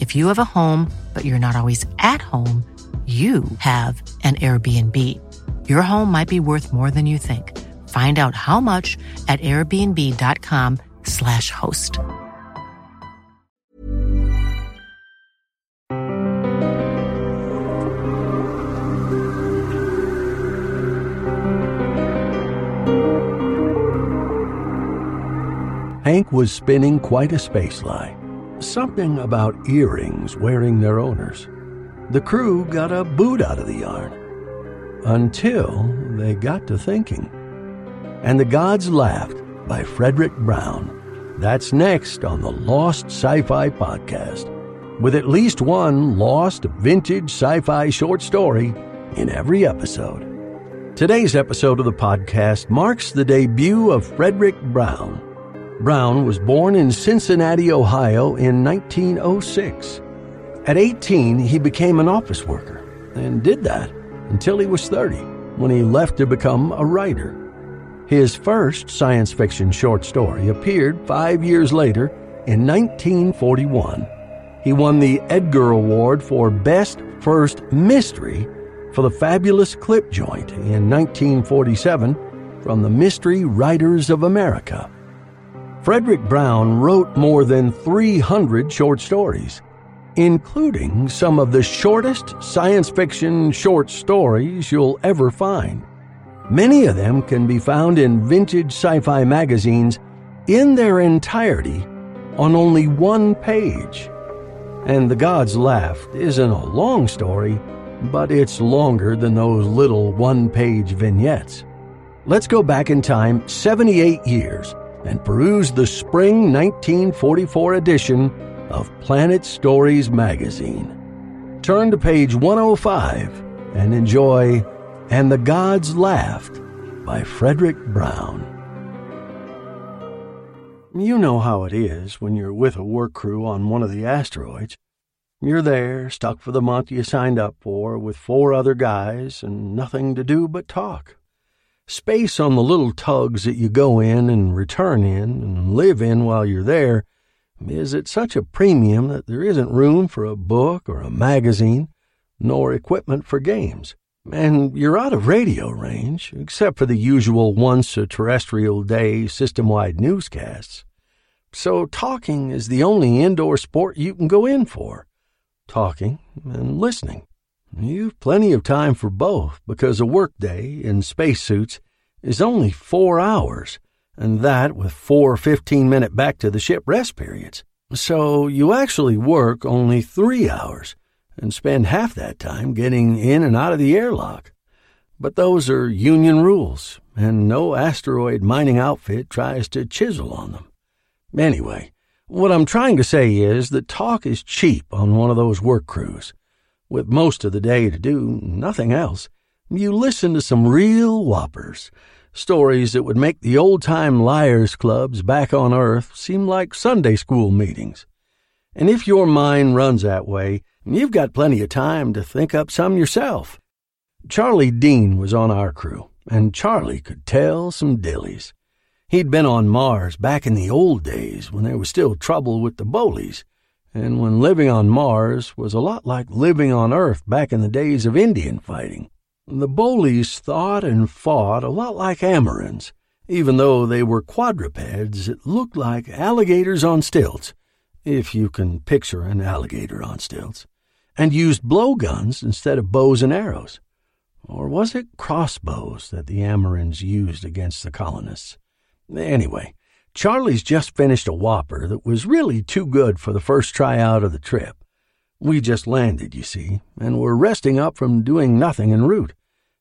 If you have a home, but you're not always at home, you have an Airbnb. Your home might be worth more than you think. Find out how much at airbnb.com/slash host. Hank was spinning quite a space lie. Something about earrings wearing their owners. The crew got a boot out of the yarn. Until they got to thinking. And the Gods Laughed by Fredric Brown. That's next on the Lost Sci Fi Podcast, with at least one lost vintage sci fi short story in every episode. Today's episode of the podcast marks the debut of Fredric Brown. Brown was born in Cincinnati, Ohio in 1906. At 18, he became an office worker and did that until he was 30 when he left to become a writer. His first science fiction short story appeared five years later in 1941. He won the Edgar Award for Best First Mystery for the fabulous Clipjoint in 1947 from the Mystery Writers of America. Fredric Brown wrote more than 300 short stories, including some of the shortest science fiction short stories you'll ever find. Many of them can be found in vintage sci fi magazines in their entirety on only one page. And The Gods Laughed isn't a long story, but it's longer than those little one page vignettes. Let's go back in time 78 years and peruse the spring 1944 edition of Planet Stories magazine. Turn to page 105 and enjoy And the Gods Laughed by Fredric Brown. You know how it is when you're with a work crew on one of the asteroids. You're there, stuck for the month you signed up for, with four other guys, and nothing to do but talk. Space on the little tugs that you go in and return in and live in while you're there is at such a premium that there isn't room for a book or a magazine, nor equipment for games. And you're out of radio range, except for the usual once a terrestrial day system wide newscasts. So talking is the only indoor sport you can go in for. Talking and listening. You've plenty of time for both because a workday in spacesuits is only four hours, and that with four 15 minute back to the ship rest periods. So you actually work only three hours and spend half that time getting in and out of the airlock. But those are union rules, and no asteroid mining outfit tries to chisel on them. Anyway, what I'm trying to say is that talk is cheap on one of those work crews. With most of the day to do nothing else, you listen to some real whoppers, stories that would make the old time liars clubs back on Earth seem like Sunday school meetings. And if your mind runs that way, you've got plenty of time to think up some yourself. Charlie Dean was on our crew, and Charlie could tell some dillies. He'd been on Mars back in the old days when there was still trouble with the Bolies, and when living on Mars was a lot like living on Earth back in the days of Indian fighting. The Bolies thought and fought a lot like Amerinds, even though they were quadrupeds that looked like alligators on stilts, if you can picture an alligator on stilts, and used blowguns instead of bows and arrows. Or was it crossbows that the Amerinds used against the colonists? Anyway, Charlie's just finished a whopper that was really too good for the first tryout of the trip. We just landed, you see, and were resting up from doing nothing en route.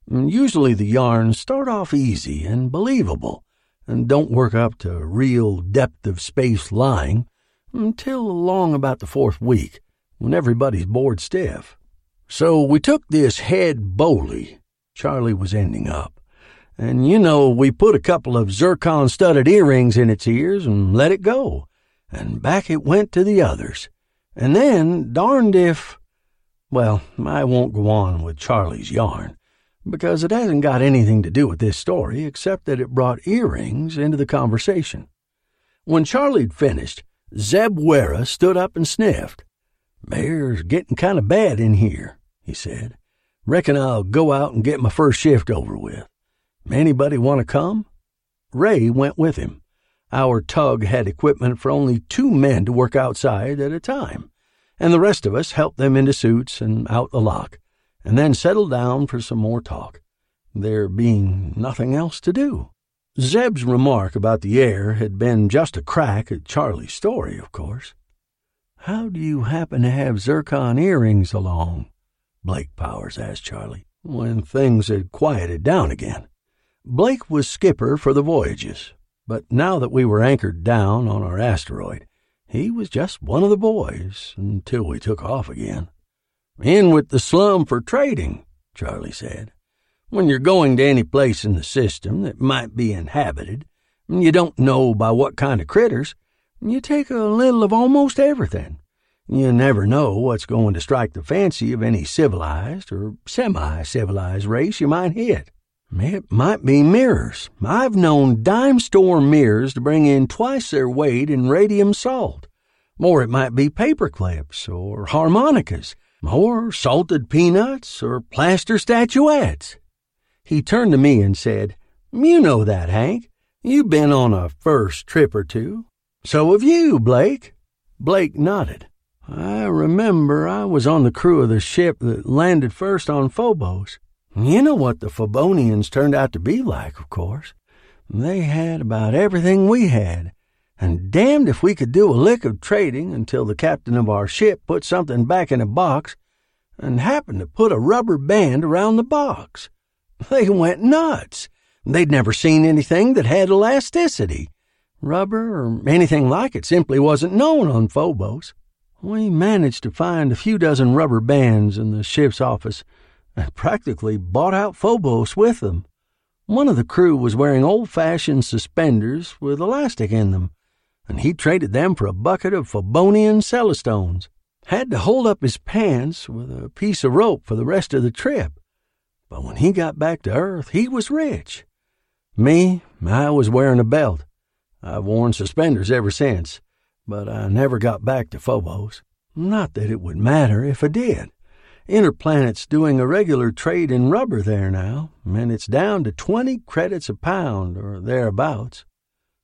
Usually the yarns start off easy and believable, and don't work up to real depth of space lying until along about the fourth week, when everybody's bored stiff. So we took this head Bolie. Charlie was ending up and you know, we put a couple of zircon studded earrings in its ears and let it go, and back it went to the others. And then, darned if. Well, I won't go on with Charlie's yarn, because it hasn't got anything to do with this story except that it brought earrings into the conversation. When Charlie'd finished, Zeb Wera stood up and sniffed. Bear's getting kind of bad in here, he said. Reckon I'll go out and get my first shift over with. Anybody want to come? Ray went with him. Our tug had equipment for only two men to work outside at a time, and the rest of us helped them into suits and out the lock, and then settled down for some more talk, there being nothing else to do. Zeb's remark about the air had been just a crack at Charlie's story, of course. How do you happen to have zircon earrings along? Blake Powers asked Charlie, when things had quieted down again. Blake was skipper for the voyages, but now that we were anchored down on our asteroid, he was just one of the boys until we took off again. In with the slum for trading, Charlie said. When you're going to any place in the system that might be inhabited, and you don't know by what kind of critters, you take a little of almost everything. You never know what's going to strike the fancy of any civilized or semi civilized race you might hit. It might be mirrors. I've known dime store mirrors to bring in twice their weight in radium salt. Or it might be paper clips, or harmonicas, or salted peanuts, or plaster statuettes. He turned to me and said, You know that, Hank. You've been on a first trip or two. So have you, Blake. Blake nodded. I remember I was on the crew of the ship that landed first on Phobos. You know what the Phobonians turned out to be like, of course. They had about everything we had, and damned if we could do a lick of trading until the captain of our ship put something back in a box and happened to put a rubber band around the box. They went nuts. They'd never seen anything that had elasticity. Rubber or anything like it simply wasn't known on Phobos. We managed to find a few dozen rubber bands in the ship's office and practically bought out Phobos with them. One of the crew was wearing old fashioned suspenders with elastic in them, and he traded them for a bucket of Phobonian cellestones. Had to hold up his pants with a piece of rope for the rest of the trip. But when he got back to Earth, he was rich. Me, I was wearing a belt. I've worn suspenders ever since, but I never got back to Phobos. Not that it would matter if I did. Interplanet's doing a regular trade in rubber there now, and it's down to 20 credits a pound or thereabouts.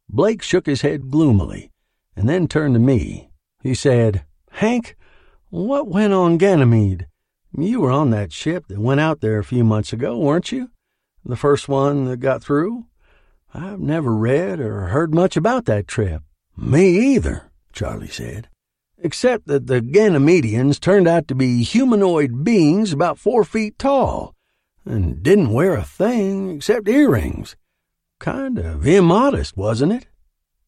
Blake shook his head gloomily and then turned to me. He said, Hank, what went on Ganymede? You were on that ship that went out there a few months ago, weren't you? The first one that got through? I've never read or heard much about that trip. Me either, Charlie said except that the Ganymedians turned out to be humanoid beings about four feet tall, and didn't wear a thing except earrings. Kind of immodest, wasn't it?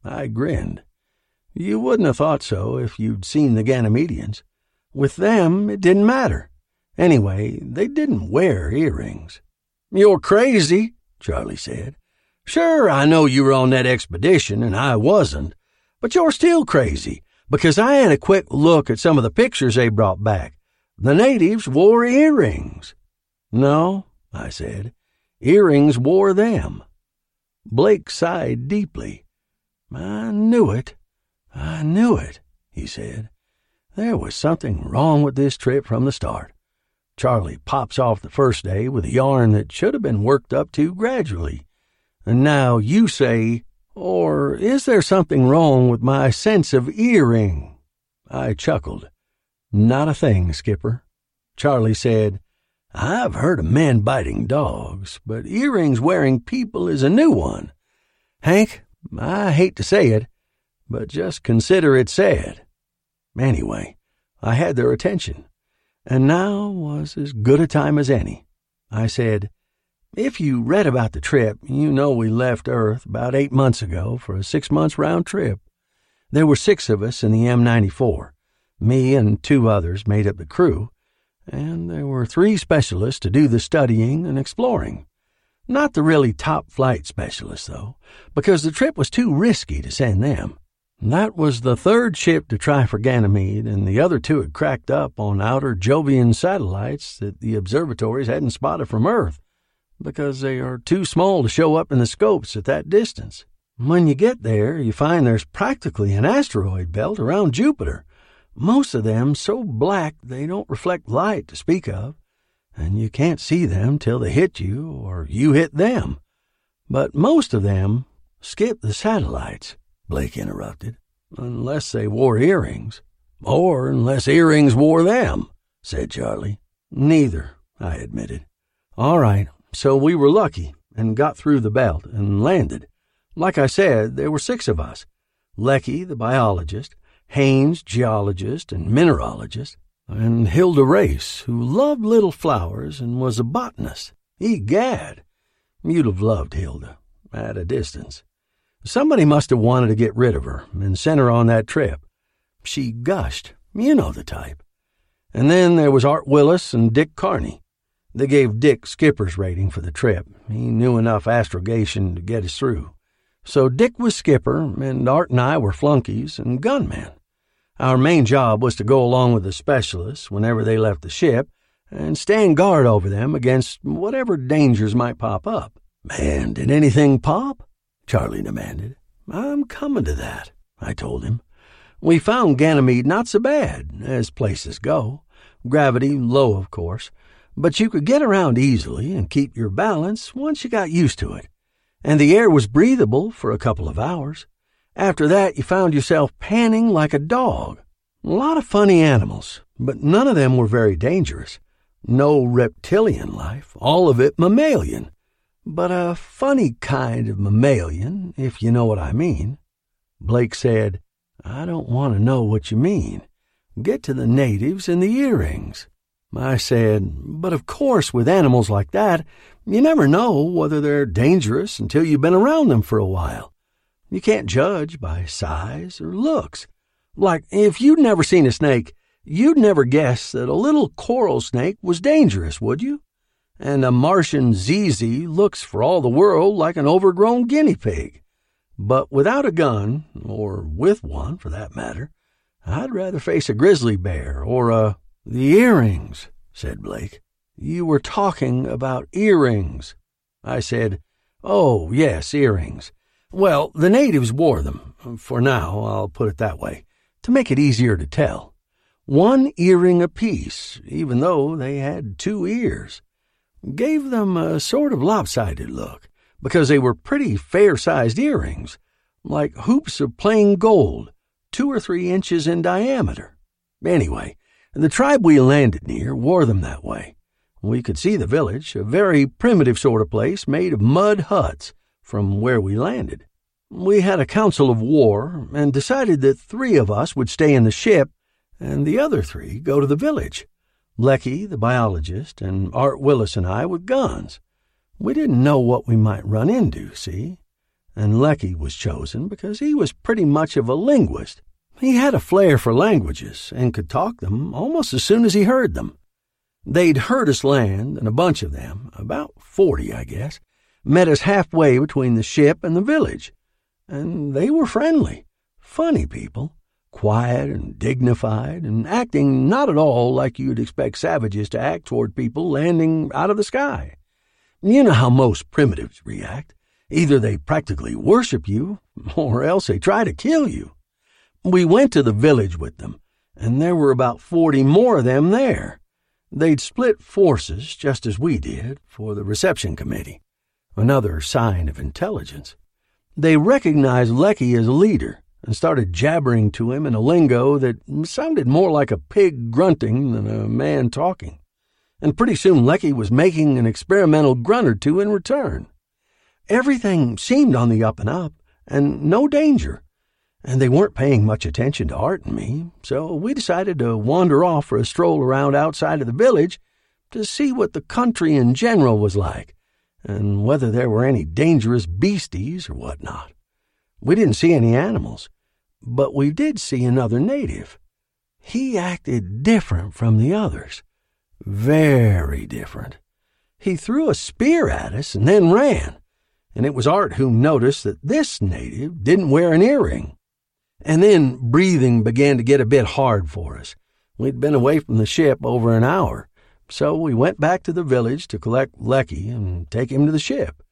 I grinned. You wouldn't have thought so if you'd seen the Ganymedians. With them, it didn't matter. Anyway, they didn't wear earrings. You're crazy, Charlie said. Sure, I know you were on that expedition and I wasn't, but you're still crazy because I had a quick look at some of the pictures they brought back. The natives wore earrings. No, I said. Earrings wore them. Blake sighed deeply. I knew it. I knew it, he said. There was something wrong with this trip from the start. Charlie pops off the first day with a yarn that should have been worked up to gradually. And now you say, or is there something wrong with my sense of earring? I chuckled. Not a thing, Skipper. Charlie said, I've heard of men biting dogs, but earrings wearing people is a new one. Hank, I hate to say it, but just consider it said. Anyway, I had their attention, and now was as good a time as any. I said, If you read about the trip, you know we left Earth about eight months ago for a six months round trip. There were six of us in the M94. Me and two others made up the crew, and there were three specialists to do the studying and exploring. Not the really top flight specialists, though, because the trip was too risky to send them. That was the third ship to try for Ganymede, and the other two had cracked up on outer Jovian satellites that the observatories hadn't spotted from Earth, because they are too small to show up in the scopes at that distance. When you get there, you find there's practically an asteroid belt around Jupiter, most of them so black they don't reflect light to speak of, and you can't see them till they hit you or you hit them. But most of them skip the satellites. Blake interrupted. Unless they wore earrings. Or unless earrings wore them, said Charlie. Neither, I admitted. All right, so we were lucky and got through the belt and landed. Like I said, there were six of us. Lecky, the biologist, Haynes, geologist and mineralogist, and Hilda Race, who loved little flowers and was a botanist. Egad! You'd have loved Hilda, at a distance. Somebody must have wanted to get rid of her and sent her on that trip. She gushed. You know the type. And then there was Art Willis and Dick Carney. They gave Dick skipper's rating for the trip. He knew enough astrogation to get us through. So Dick was skipper, and Art and I were flunkies and gunmen. Our main job was to go along with the specialists whenever they left the ship and stand guard over them against whatever dangers might pop up. Man, did anything pop? Charlie demanded. I'm coming to that, I told him. We found Ganymede not so bad, as places go. Gravity low, of course, but you could get around easily and keep your balance once you got used to it. And the air was breathable for a couple of hours. After that, you found yourself panning like a dog. A lot of funny animals, but none of them were very dangerous. No reptilian life, all of it mammalian but a funny kind of mammalian, if you know what I mean. Blake said, I don't want to know what you mean. Get to the natives and the earrings. I said, but of course, with animals like that, you never know whether they're dangerous until you've been around them for a while. You can't judge by size or looks. Like, if you'd never seen a snake, you'd never guess that a little coral snake was dangerous, would you? and a Martian ZZ looks for all the world like an overgrown guinea pig. But without a gun, or with one for that matter, I'd rather face a grizzly bear or a. The earrings, said Blake. You were talking about earrings. I said, Oh, yes, earrings. Well, the natives wore them. For now, I'll put it that way, to make it easier to tell. One earring apiece, even though they had two ears gave them a sort of lopsided look because they were pretty fair sized earrings, like hoops of plain gold, two or three inches in diameter. Anyway, the tribe we landed near wore them that way. We could see the village, a very primitive sort of place made of mud huts, from where we landed. We had a council of war and decided that three of us would stay in the ship and the other three go to the village. Lecky, the biologist, and Art Willis and I with guns. We didn't know what we might run into, see? And Lecky was chosen because he was pretty much of a linguist. He had a flair for languages and could talk them almost as soon as he heard them. They'd heard us land, and a bunch of them, about forty, I guess, met us halfway between the ship and the village. And they were friendly, funny people, quiet and dignified, and acting not at all like you'd expect savages to act toward people landing out of the sky. You know how most primitives react. Either they practically worship you, or else they try to kill you. We went to the village with them, and there were about forty more of them there. They'd split forces, just as we did, for the reception committee. Another sign of intelligence. They recognized Lecky as a leader and started jabbering to him in a lingo that sounded more like a pig grunting than a man talking. And pretty soon Lecky was making an experimental grunt or two in return. Everything seemed on the up and up, and no danger. And they weren't paying much attention to Art and me, so we decided to wander off for a stroll around outside of the village to see what the country in general was like, and whether there were any dangerous beasties or what not. We didn't see any animals, but we did see another native. He acted different from the others. Very different. He threw a spear at us and then ran and it was Art who noticed that this native didn't wear an earring. And then breathing began to get a bit hard for us. We'd been away from the ship over an hour, so we went back to the village to collect Lecky and take him to the ship.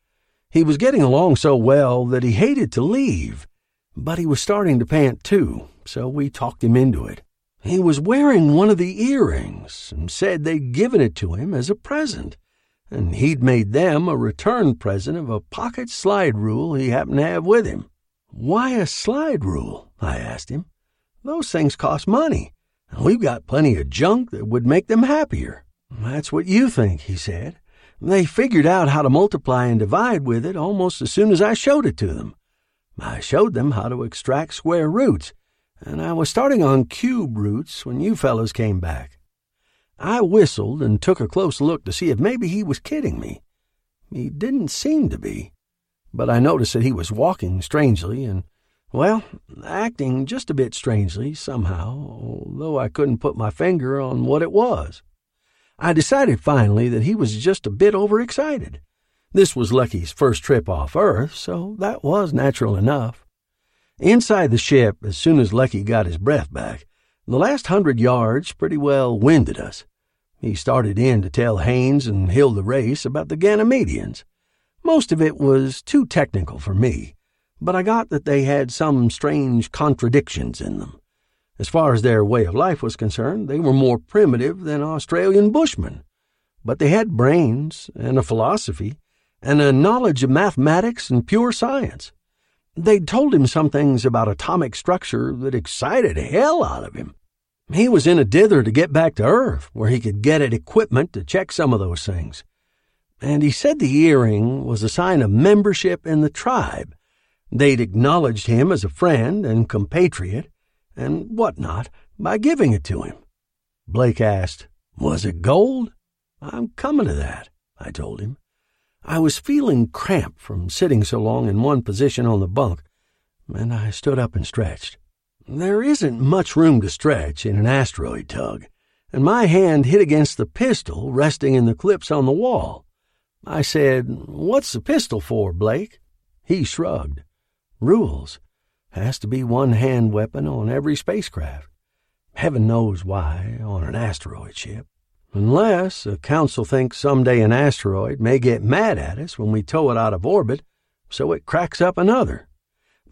He was getting along so well that he hated to leave, but he was starting to pant too, so we talked him into it. He was wearing one of the earrings and said they'd given it to him as a present and he'd made them a return present of a pocket slide rule he happened to have with him. Why a slide rule? I asked him. Those things cost money, and we've got plenty of junk that would make them happier. That's what you think, he said. They figured out how to multiply and divide with it almost as soon as I showed it to them. I showed them how to extract square roots, and I was starting on cube roots when you fellows came back. I whistled and took a close look to see if maybe he was kidding me. He didn't seem to be, but I noticed that he was walking strangely and, well, acting just a bit strangely somehow, although I couldn't put my finger on what it was. I decided finally that he was just a bit overexcited. This was Lecky's first trip off Earth, so that was natural enough. Inside the ship, as soon as Lecky got his breath back, the last hundred yards pretty well winded us. He started in to tell Haines and Hilda Race about the Ganymedians. Most of it was too technical for me, but I got that they had some strange contradictions in them. As far as their way of life was concerned, they were more primitive than Australian bushmen. But they had brains and a philosophy and a knowledge of mathematics and pure science. They'd told him some things about atomic structure that excited hell out of him. He was in a dither to get back to Earth, where he could get at equipment to check some of those things. And he said the earring was a sign of membership in the tribe. They'd acknowledged him as a friend and compatriot, and what not, by giving it to him. Blake asked, Was it gold? I'm coming to that, I told him. I was feeling cramped from sitting so long in one position on the bunk, and I stood up and stretched. There isn't much room to stretch in an asteroid tug, and my hand hit against the pistol resting in the clips on the wall. I said, What's the pistol for, Blake? He shrugged. Rules. Has to be one hand weapon on every spacecraft. Heaven knows why on an asteroid ship. Unless a council thinks someday an asteroid may get mad at us when we tow it out of orbit, so it cracks up another.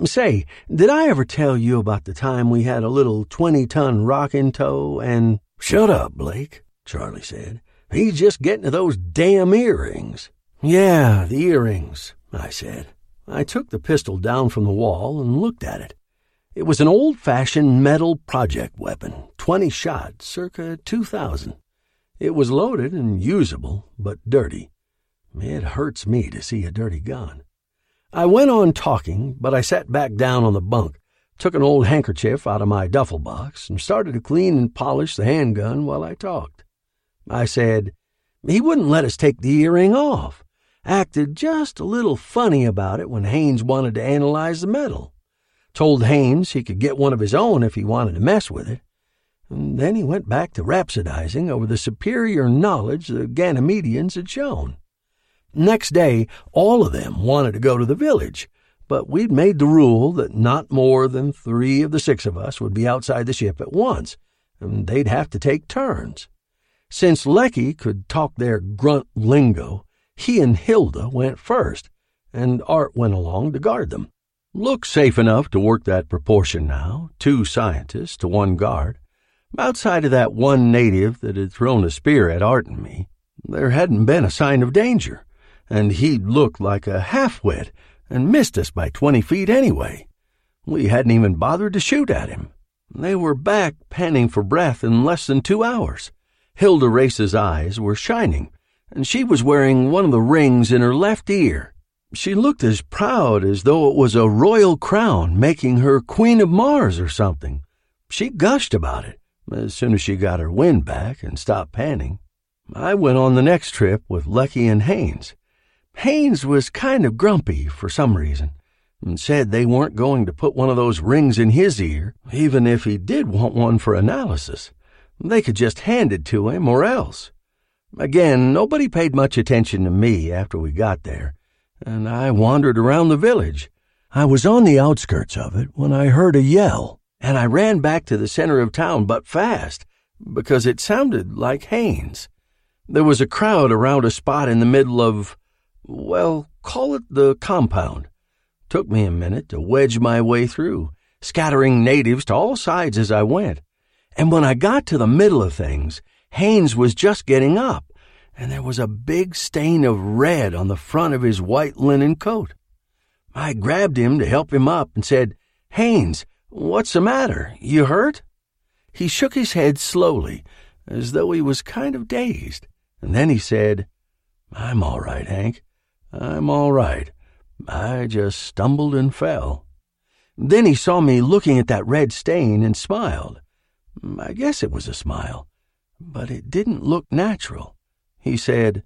Say, did I ever tell you about the time we had a little 20 ton rock in tow and. Shut up, Blake, Charlie said. He's just getting to those damn earrings. Yeah, the earrings, I said. I took the pistol down from the wall and looked at it. It was an old fashioned metal project weapon, 20 shot, circa 2000. It was loaded and usable, but dirty. It hurts me to see a dirty gun. I went on talking, but I sat back down on the bunk, took an old handkerchief out of my duffel box, and started to clean and polish the handgun while I talked. I said, He wouldn't let us take the earring off. Acted just a little funny about it when Haines wanted to analyze the metal. Told Haines he could get one of his own if he wanted to mess with it. And then he went back to rhapsodizing over the superior knowledge the Ganymedians had shown. Next day, all of them wanted to go to the village, but we'd made the rule that not more than three of the six of us would be outside the ship at once, and they'd have to take turns. Since Lecky could talk their grunt lingo, he and Hilda went first, and Art went along to guard them. Looked safe enough to work that proportion now, two scientists to one guard. Outside of that one native that had thrown a spear at Art and me, there hadn't been a sign of danger, and he'd looked like a half-wit and missed us by twenty feet anyway. We hadn't even bothered to shoot at him. They were back panting for breath in less than two hours. Hilda Race's eyes were shining, and she was wearing one of the rings in her left ear. She looked as proud as though it was a royal crown making her Queen of Mars or something. She gushed about it as soon as she got her wind back and stopped panting. I went on the next trip with Lecky and Haines. Haines was kind of grumpy for some reason and said they weren't going to put one of those rings in his ear, even if he did want one for analysis. They could just hand it to him or else. Again, nobody paid much attention to me after we got there, and I wandered around the village. I was on the outskirts of it when I heard a yell, and I ran back to the center of town but fast, because it sounded like Haines. There was a crowd around a spot in the middle of, well, call it the compound. Took me a minute to wedge my way through, scattering natives to all sides as I went. And when I got to the middle of things, Haines was just getting up, and there was a big stain of red on the front of his white linen coat. I grabbed him to help him up and said, Haines, what's the matter? You hurt? He shook his head slowly, as though he was kind of dazed, and then he said, I'm all right, Hank. I'm all right. I just stumbled and fell. Then he saw me looking at that red stain and smiled. I guess it was a smile, but it didn't look natural. He said,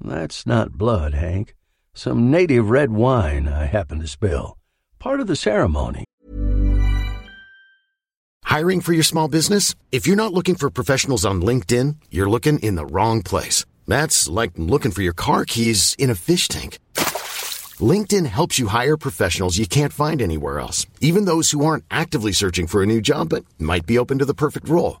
That's not blood, Hank. Some native red wine I happened to spill. Part of the ceremony. Hiring for your small business? If you're not looking for professionals on LinkedIn, you're looking in the wrong place. That's like looking for your car keys in a fish tank. LinkedIn helps you hire professionals you can't find anywhere else, even those who aren't actively searching for a new job but might be open to the perfect role.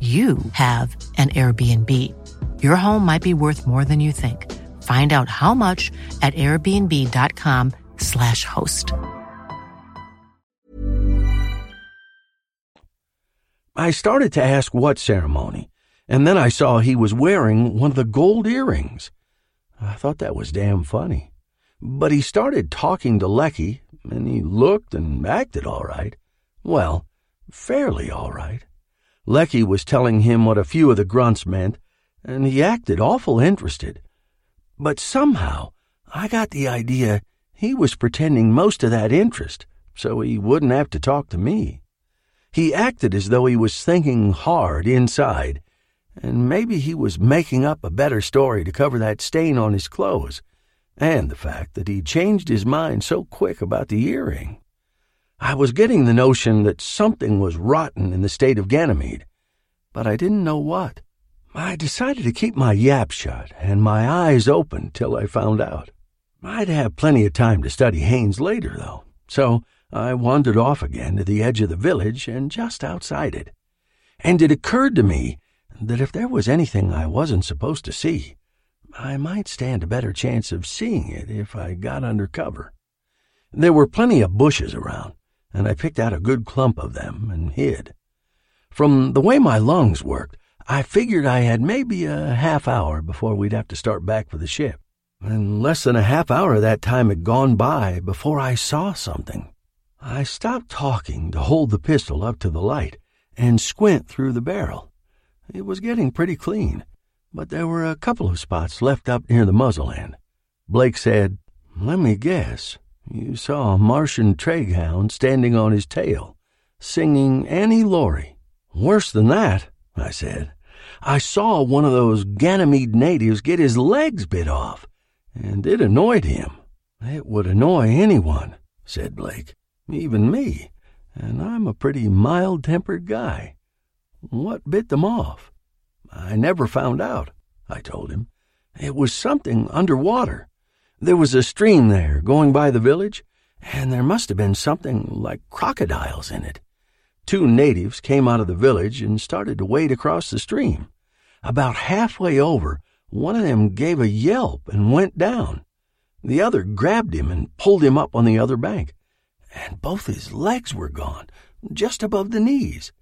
you have an Airbnb. Your home might be worth more than you think. Find out how much at airbnb.com/slash host. I started to ask what ceremony, and then I saw he was wearing one of the gold earrings. I thought that was damn funny. But he started talking to Lecky, and he looked and acted all right. Well, fairly all right. Lecky was telling him what a few of the grunts meant, and he acted awful interested. But somehow I got the idea he was pretending most of that interest so he wouldn't have to talk to me. He acted as though he was thinking hard inside, and maybe he was making up a better story to cover that stain on his clothes, and the fact that he changed his mind so quick about the earring. I was getting the notion that something was rotten in the state of Ganymede, but I didn't know what. I decided to keep my yap shut and my eyes open till I found out. I'd have plenty of time to study Haines later, though, so I wandered off again to the edge of the village and just outside it. And it occurred to me that if there was anything I wasn't supposed to see, I might stand a better chance of seeing it if I got under cover. There were plenty of bushes around, and I picked out a good clump of them and hid. From the way my lungs worked, I figured I had maybe a half hour before we'd have to start back for the ship. And less than a half hour of that time had gone by before I saw something. I stopped talking to hold the pistol up to the light and squint through the barrel. It was getting pretty clean, but there were a couple of spots left up near the muzzle end. Blake said, Let me guess. You saw a Martian hound standing on his tail, singing Annie Laurie. Worse than that, I said. I saw one of those Ganymede natives get his legs bit off, and it annoyed him. It would annoy anyone, said Blake even me, and I'm a pretty mild tempered guy. What bit them off? I never found out, I told him. It was something underwater. There was a stream there going by the village, and there must have been something like crocodiles in it. Two natives came out of the village and started to wade across the stream. About halfway over, one of them gave a yelp and went down. The other grabbed him and pulled him up on the other bank and both his legs were gone, just above the knees.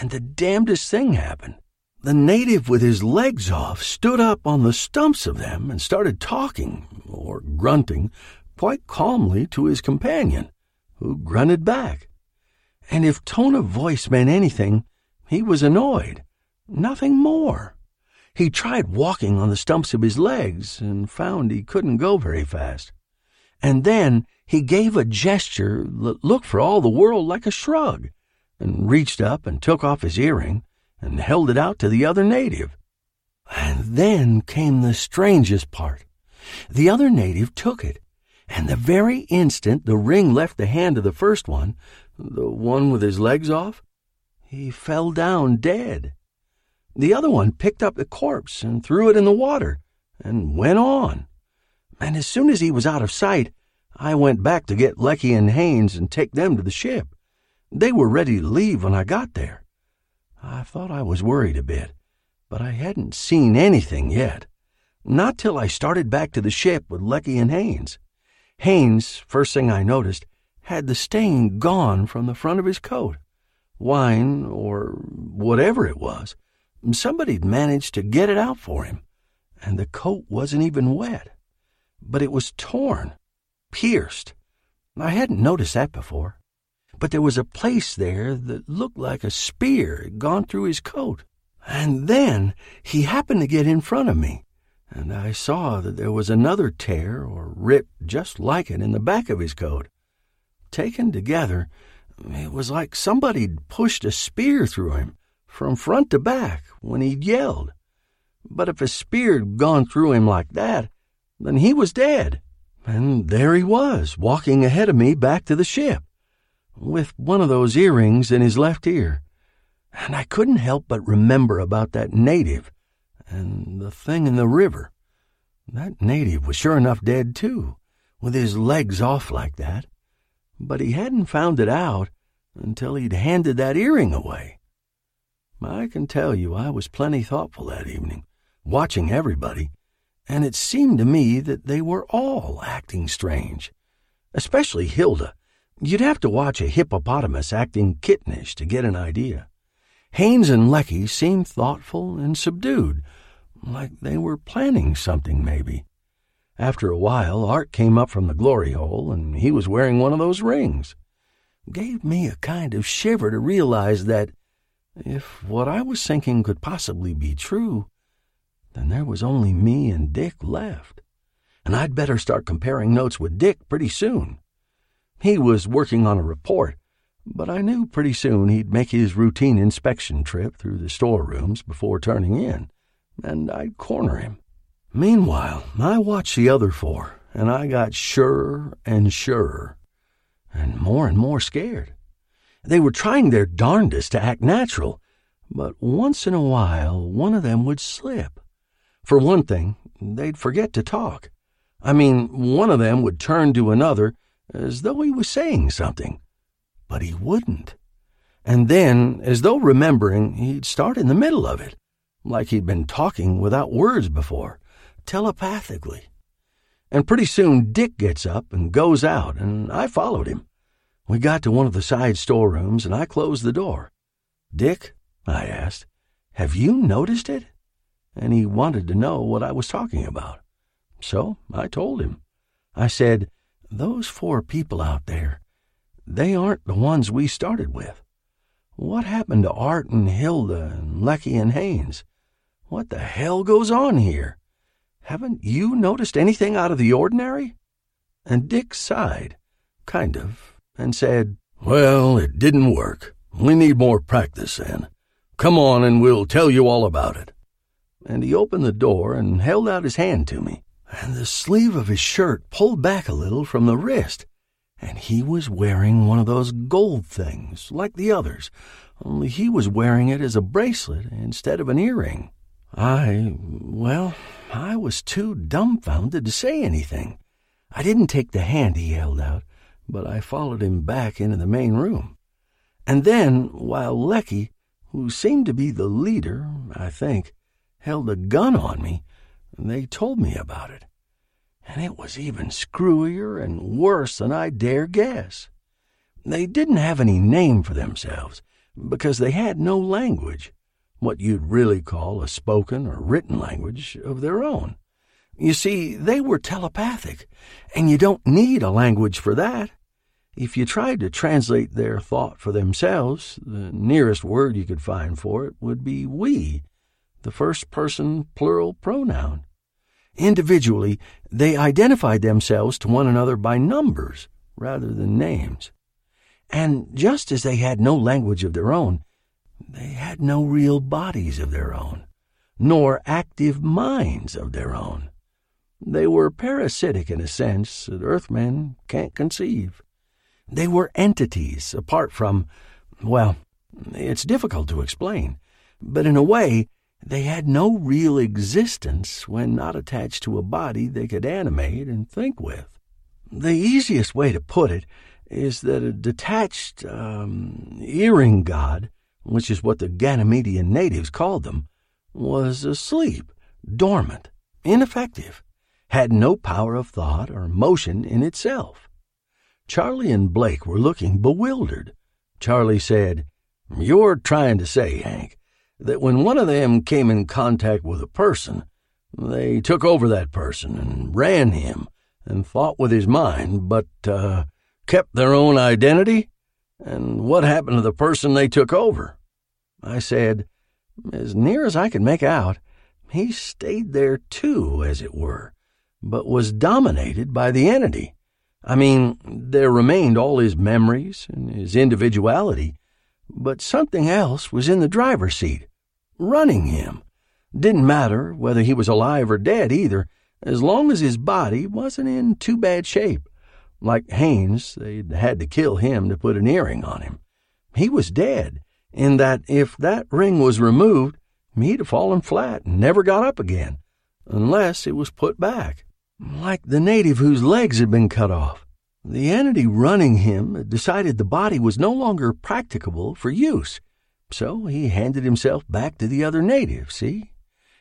And the damnedest thing happened. The native with his legs off stood up on the stumps of them and started talking, or grunting, quite calmly to his companion, who grunted back. And if tone of voice meant anything, he was annoyed. Nothing more. He tried walking on the stumps of his legs and found he couldn't go very fast. And then he gave a gesture that looked for all the world like a shrug, and reached up and took off his earring and held it out to the other native. And then came the strangest part. The other native took it, and the very instant the ring left the hand of the first one, the one with his legs off, he fell down dead. The other one picked up the corpse and threw it in the water and went on. And as soon as he was out of sight, I went back to get Lecky and Haines and take them to the ship. They were ready to leave when I got there. I thought I was worried a bit, but I hadn't seen anything yet. Not till I started back to the ship with Lecky and Haines. Haines, first thing I noticed, had the stain gone from the front of his coat. Wine, or whatever it was, somebody'd managed to get it out for him, and the coat wasn't even wet. But it was torn pierced. I hadn't noticed that before. But there was a place there that looked like a spear had gone through his coat. And then he happened to get in front of me, and I saw that there was another tear or rip just like it in the back of his coat. Taken together, it was like somebody'd pushed a spear through him from front to back when he'd yelled. But if a spear'd gone through him like that, then he was dead. And there he was, walking ahead of me back to the ship, with one of those earrings in his left ear. And I couldn't help but remember about that native and the thing in the river. That native was sure enough dead, too, with his legs off like that. But he hadn't found it out until he'd handed that earring away. I can tell you I was plenty thoughtful that evening, watching everybody and it seemed to me that they were all acting strange. Especially Hilda. You'd have to watch a hippopotamus acting kittenish to get an idea. Haines and Lecky seemed thoughtful and subdued, like they were planning something, maybe. After a while, Art came up from the glory hole, and he was wearing one of those rings. Gave me a kind of shiver to realize that, if what I was thinking could possibly be true, then there was only me and Dick left. And I'd better start comparing notes with Dick pretty soon. He was working on a report, but I knew pretty soon he'd make his routine inspection trip through the storerooms before turning in, and I'd corner him. Meanwhile, I watched the other four, and I got surer and surer, and more and more scared. They were trying their darndest to act natural, but once in a while one of them would slip. For one thing, they'd forget to talk. I mean, one of them would turn to another as though he was saying something, but he wouldn't. And then, as though remembering, he'd start in the middle of it, like he'd been talking without words before, telepathically. And pretty soon Dick gets up and goes out, and I followed him. We got to one of the side storerooms, and I closed the door. Dick, I asked, have you noticed it? and he wanted to know what I was talking about. So I told him. I said, Those four people out there, they aren't the ones we started with. What happened to Art and Hilda and Lecky and Haynes? What the hell goes on here? Haven't you noticed anything out of the ordinary? And Dick sighed, kind of, and said, Well, it didn't work. We need more practice then. Come on and we'll tell you all about it. And he opened the door and held out his hand to me, and the sleeve of his shirt pulled back a little from the wrist, and he was wearing one of those gold things, like the others, only he was wearing it as a bracelet instead of an earring. I, well, I was too dumbfounded to say anything. I didn't take the hand he held out, but I followed him back into the main room. And then, while Lecky, who seemed to be the leader, I think, held a gun on me, they told me about it and it was even screwier and worse than I dare guess. They didn't have any name for themselves because they had no language, what you'd really call a spoken or written language of their own. You see, they were telepathic, and you don't need a language for that. If you tried to translate their thought for themselves, the nearest word you could find for it would be we, the first person plural pronoun. Individually, they identified themselves to one another by numbers rather than names. And just as they had no language of their own, they had no real bodies of their own, nor active minds of their own. They were parasitic in a sense that Earthmen can't conceive. They were entities apart from, well, it's difficult to explain, but in a way, they had no real existence when not attached to a body they could animate and think with. The easiest way to put it is that a detached um, earring god, which is what the Ganymedian natives called them, was asleep, dormant, ineffective, had no power of thought or motion in itself. Charlie and Blake were looking bewildered. Charlie said, You're trying to say, Hank, that when one of them came in contact with a person, they took over that person and ran him and thought with his mind, but uh, kept their own identity? And what happened to the person they took over? I said, as near as I could make out, he stayed there too, as it were, but was dominated by the entity. I mean, there remained all his memories and his individuality, but something else was in the driver's seat, running him. Didn't matter whether he was alive or dead either, as long as his body wasn't in too bad shape. Like Haynes, they'd had to kill him to put an earring on him. He was dead, in that if that ring was removed, he'd have fallen flat and never got up again, unless it was put back. Like the native whose legs had been cut off. The entity running him decided the body was no longer practicable for use, so he handed himself back to the other natives, see?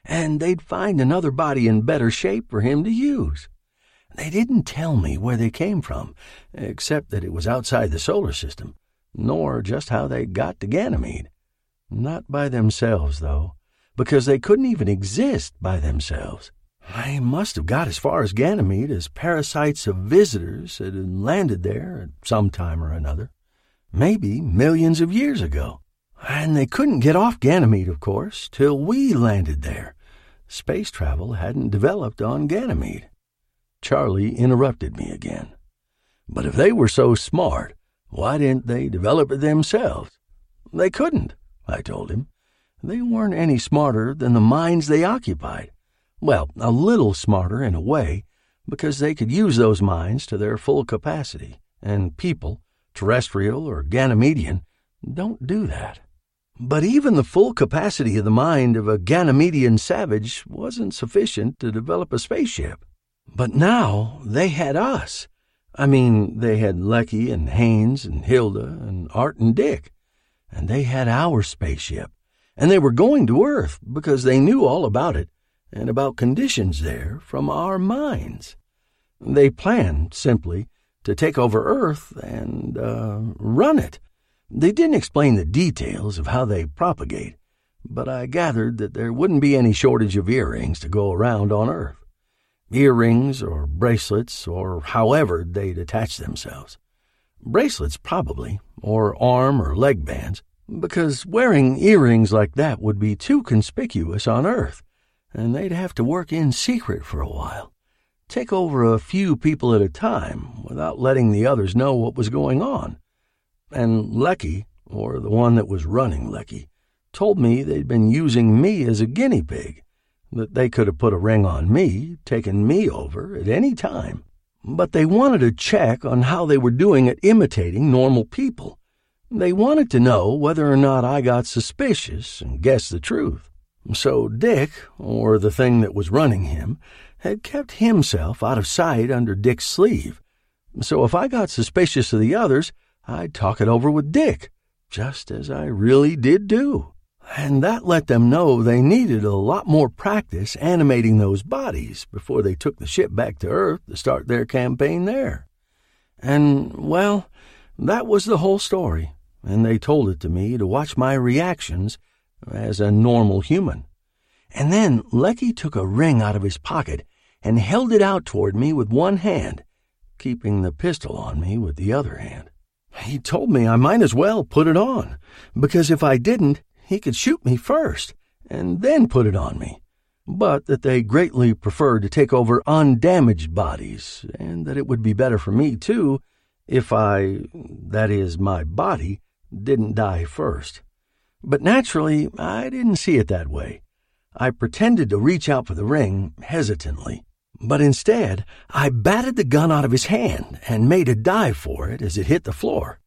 And they'd find another body in better shape for him to use. They didn't tell me where they came from, except that it was outside the solar system, nor just how they got to Ganymede. Not by themselves, though, because they couldn't even exist by themselves. They must have got as far as Ganymede as parasites of visitors had landed there at some time or another, maybe millions of years ago. And they couldn't get off Ganymede, of course, till we landed there. Space travel hadn't developed on Ganymede. Charlie interrupted me again. But if they were so smart, why didn't they develop it themselves? They couldn't, I told him. They weren't any smarter than the minds they occupied. Well, a little smarter in a way, because they could use those minds to their full capacity, and people, terrestrial or Ganymedian, don't do that. But even the full capacity of the mind of a Ganymedian savage wasn't sufficient to develop a spaceship. But now they had us. I mean, they had Lecky and Haynes and Hilda and Art and Dick. And they had our spaceship. And they were going to Earth because they knew all about it and about conditions there from our minds. They planned, simply, to take over Earth and uh, run it they didn't explain the details of how they propagate, but I gathered that there wouldn't be any shortage of earrings to go around on Earth. Earrings or bracelets or however they'd attach themselves. Bracelets, probably, or arm or leg bands, because wearing earrings like that would be too conspicuous on Earth, and they'd have to work in secret for a while. Take over a few people at a time without letting the others know what was going on. And Lecky, or the one that was running Lecky, told me they'd been using me as a guinea pig, that they could have put a ring on me, taken me over at any time. But they wanted to check on how they were doing at imitating normal people. They wanted to know whether or not I got suspicious and guessed the truth. So Dick, or the thing that was running him, had kept himself out of sight under Dick's sleeve. So if I got suspicious of the others, I'd talk it over with Dick, just as I really did do. And that let them know they needed a lot more practice animating those bodies before they took the ship back to Earth to start their campaign there. And, well, that was the whole story, and they told it to me to watch my reactions as a normal human. And then Lecky took a ring out of his pocket and held it out toward me with one hand, keeping the pistol on me with the other hand. He told me I might as well put it on, because if I didn't, he could shoot me first and then put it on me, but that they greatly preferred to take over undamaged bodies, and that it would be better for me, too, if I, that is, my body, didn't die first. But naturally, I didn't see it that way. I pretended to reach out for the ring hesitantly, but instead I batted the gun out of his hand and made a dive for it as it hit the floor.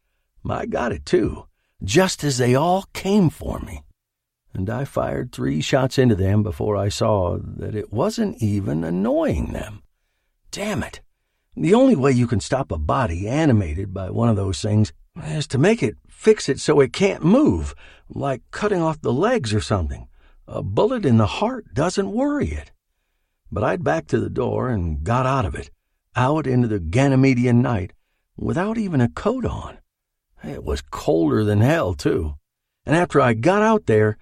I got it too, just as they all came for me. And I fired three shots into them before I saw that it wasn't even annoying them. Damn it! The only way you can stop a body animated by one of those things is to make it fix it so it can't move, like cutting off the legs or something. A bullet in the heart doesn't worry it. But I'd backed to the door and got out of it, out into the Ganymedian night, without even a coat on. It was colder than hell, too. And after I got out there,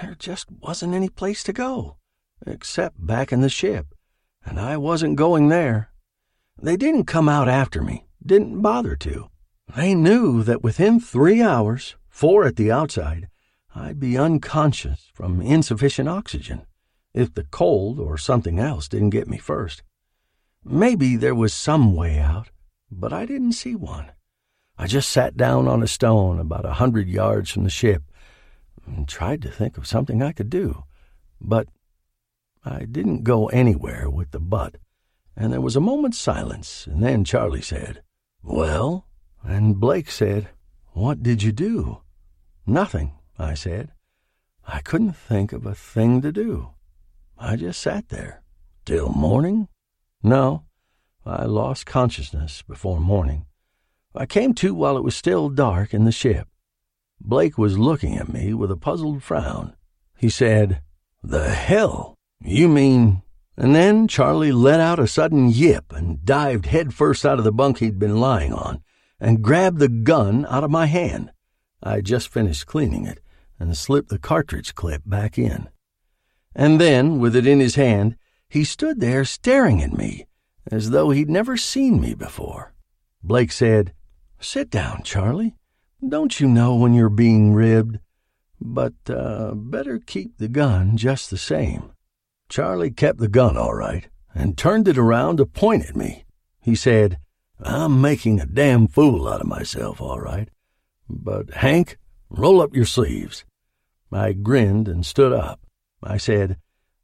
there just wasn't any place to go, except back in the ship, and I wasn't going there. They didn't come out after me, didn't bother to. They knew that within three hours, four at the outside, I'd be unconscious from insufficient oxygen if the cold or something else didn't get me first. Maybe there was some way out, but I didn't see one. I just sat down on a stone about a hundred yards from the ship and tried to think of something I could do. But I didn't go anywhere with the butt, and there was a moment's silence, and then Charlie said, Well? And Blake said, What did you do? Nothing, I said. I couldn't think of a thing to do. I just sat there. Till morning? No, I lost consciousness before morning. I came to while it was still dark in the ship. Blake was looking at me with a puzzled frown. He said, The hell? You mean. And then Charlie let out a sudden yip and dived headfirst out of the bunk he'd been lying on and grabbed the gun out of my hand. I had just finished cleaning it and slipped the cartridge clip back in. And then, with it in his hand, he stood there staring at me as though he'd never seen me before. Blake said, Sit down, Charlie. Don't you know when you're being ribbed? But, uh, better keep the gun just the same. Charlie kept the gun all right and turned it around to point at me. He said, I'm making a damn fool out of myself, all right. But, Hank, roll up your sleeves. I grinned and stood up. I said,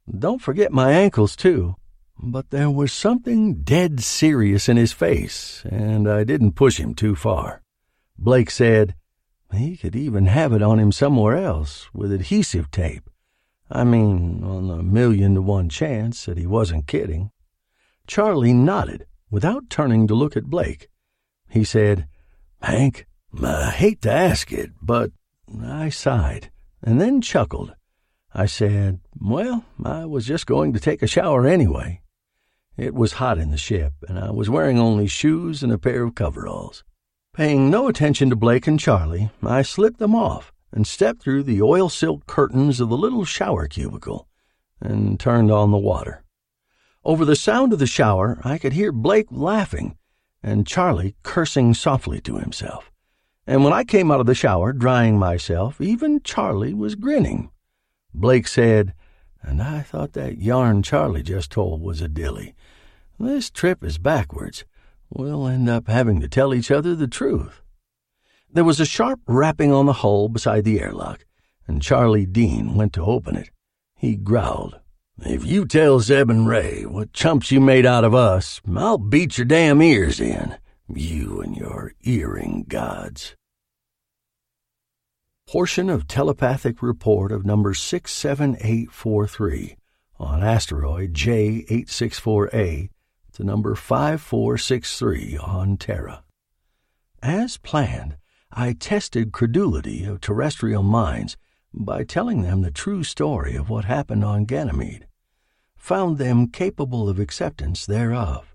Don't forget my ankles, too. But there was something dead serious in his face, and I didn't push him too far. Blake said, He could even have it on him somewhere else with adhesive tape. I mean, on the million to one chance that he wasn't kidding. Charlie nodded without turning to look at Blake. He said, Hank, I hate to ask it, but I sighed and then chuckled. I said, Well, I was just going to take a shower anyway. It was hot in the ship, and I was wearing only shoes and a pair of coveralls. Paying no attention to Blake and Charlie, I slipped them off and stepped through the oil silk curtains of the little shower cubicle and turned on the water. Over the sound of the shower, I could hear Blake laughing, and Charlie cursing softly to himself. And when I came out of the shower, drying myself, even Charlie was grinning. Blake said, and I thought that yarn Charlie just told was a dilly. This trip is backwards. We'll end up having to tell each other the truth. There was a sharp rapping on the hull beside the airlock, and Charlie Dean went to open it. He growled, If you tell Zeb and Ray what chumps you made out of us, I'll beat your damn ears in. You and your earring gods. Portion of telepathic report of number 67843 on asteroid J864A to number 5463 on Terra. As planned, I tested credulity of terrestrial minds by telling them the true story of what happened on Ganymede, found them capable of acceptance thereof.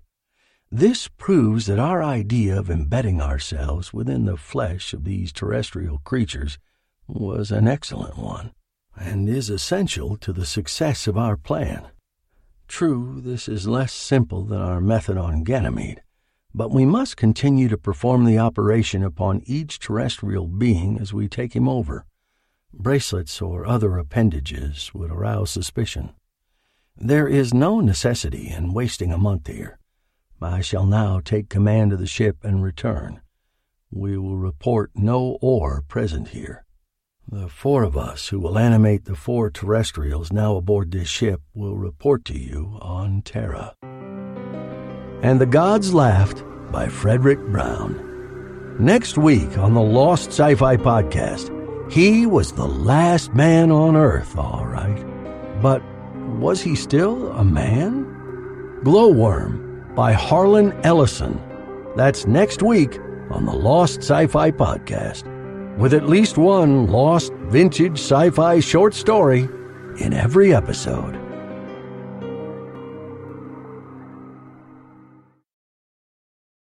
This proves that our idea of embedding ourselves within the flesh of these terrestrial creatures was an excellent one, and is essential to the success of our plan. True, this is less simple than our method on Ganymede, but we must continue to perform the operation upon each terrestrial being as we take him over. Bracelets or other appendages would arouse suspicion. There is no necessity in wasting a month here. I shall now take command of the ship and return. We will report no ore present here. The four of us who will animate the four terrestrials now aboard this ship will report to you on Terra. And the Gods Laughed by Fredric Brown. Next week on the Lost Sci Fi Podcast, he was the last man on Earth, all right. But was he still a man? Glowworm by Harlan Ellison. That's next week on the Lost Sci Fi Podcast, with at least one lost vintage sci fi short story in every episode.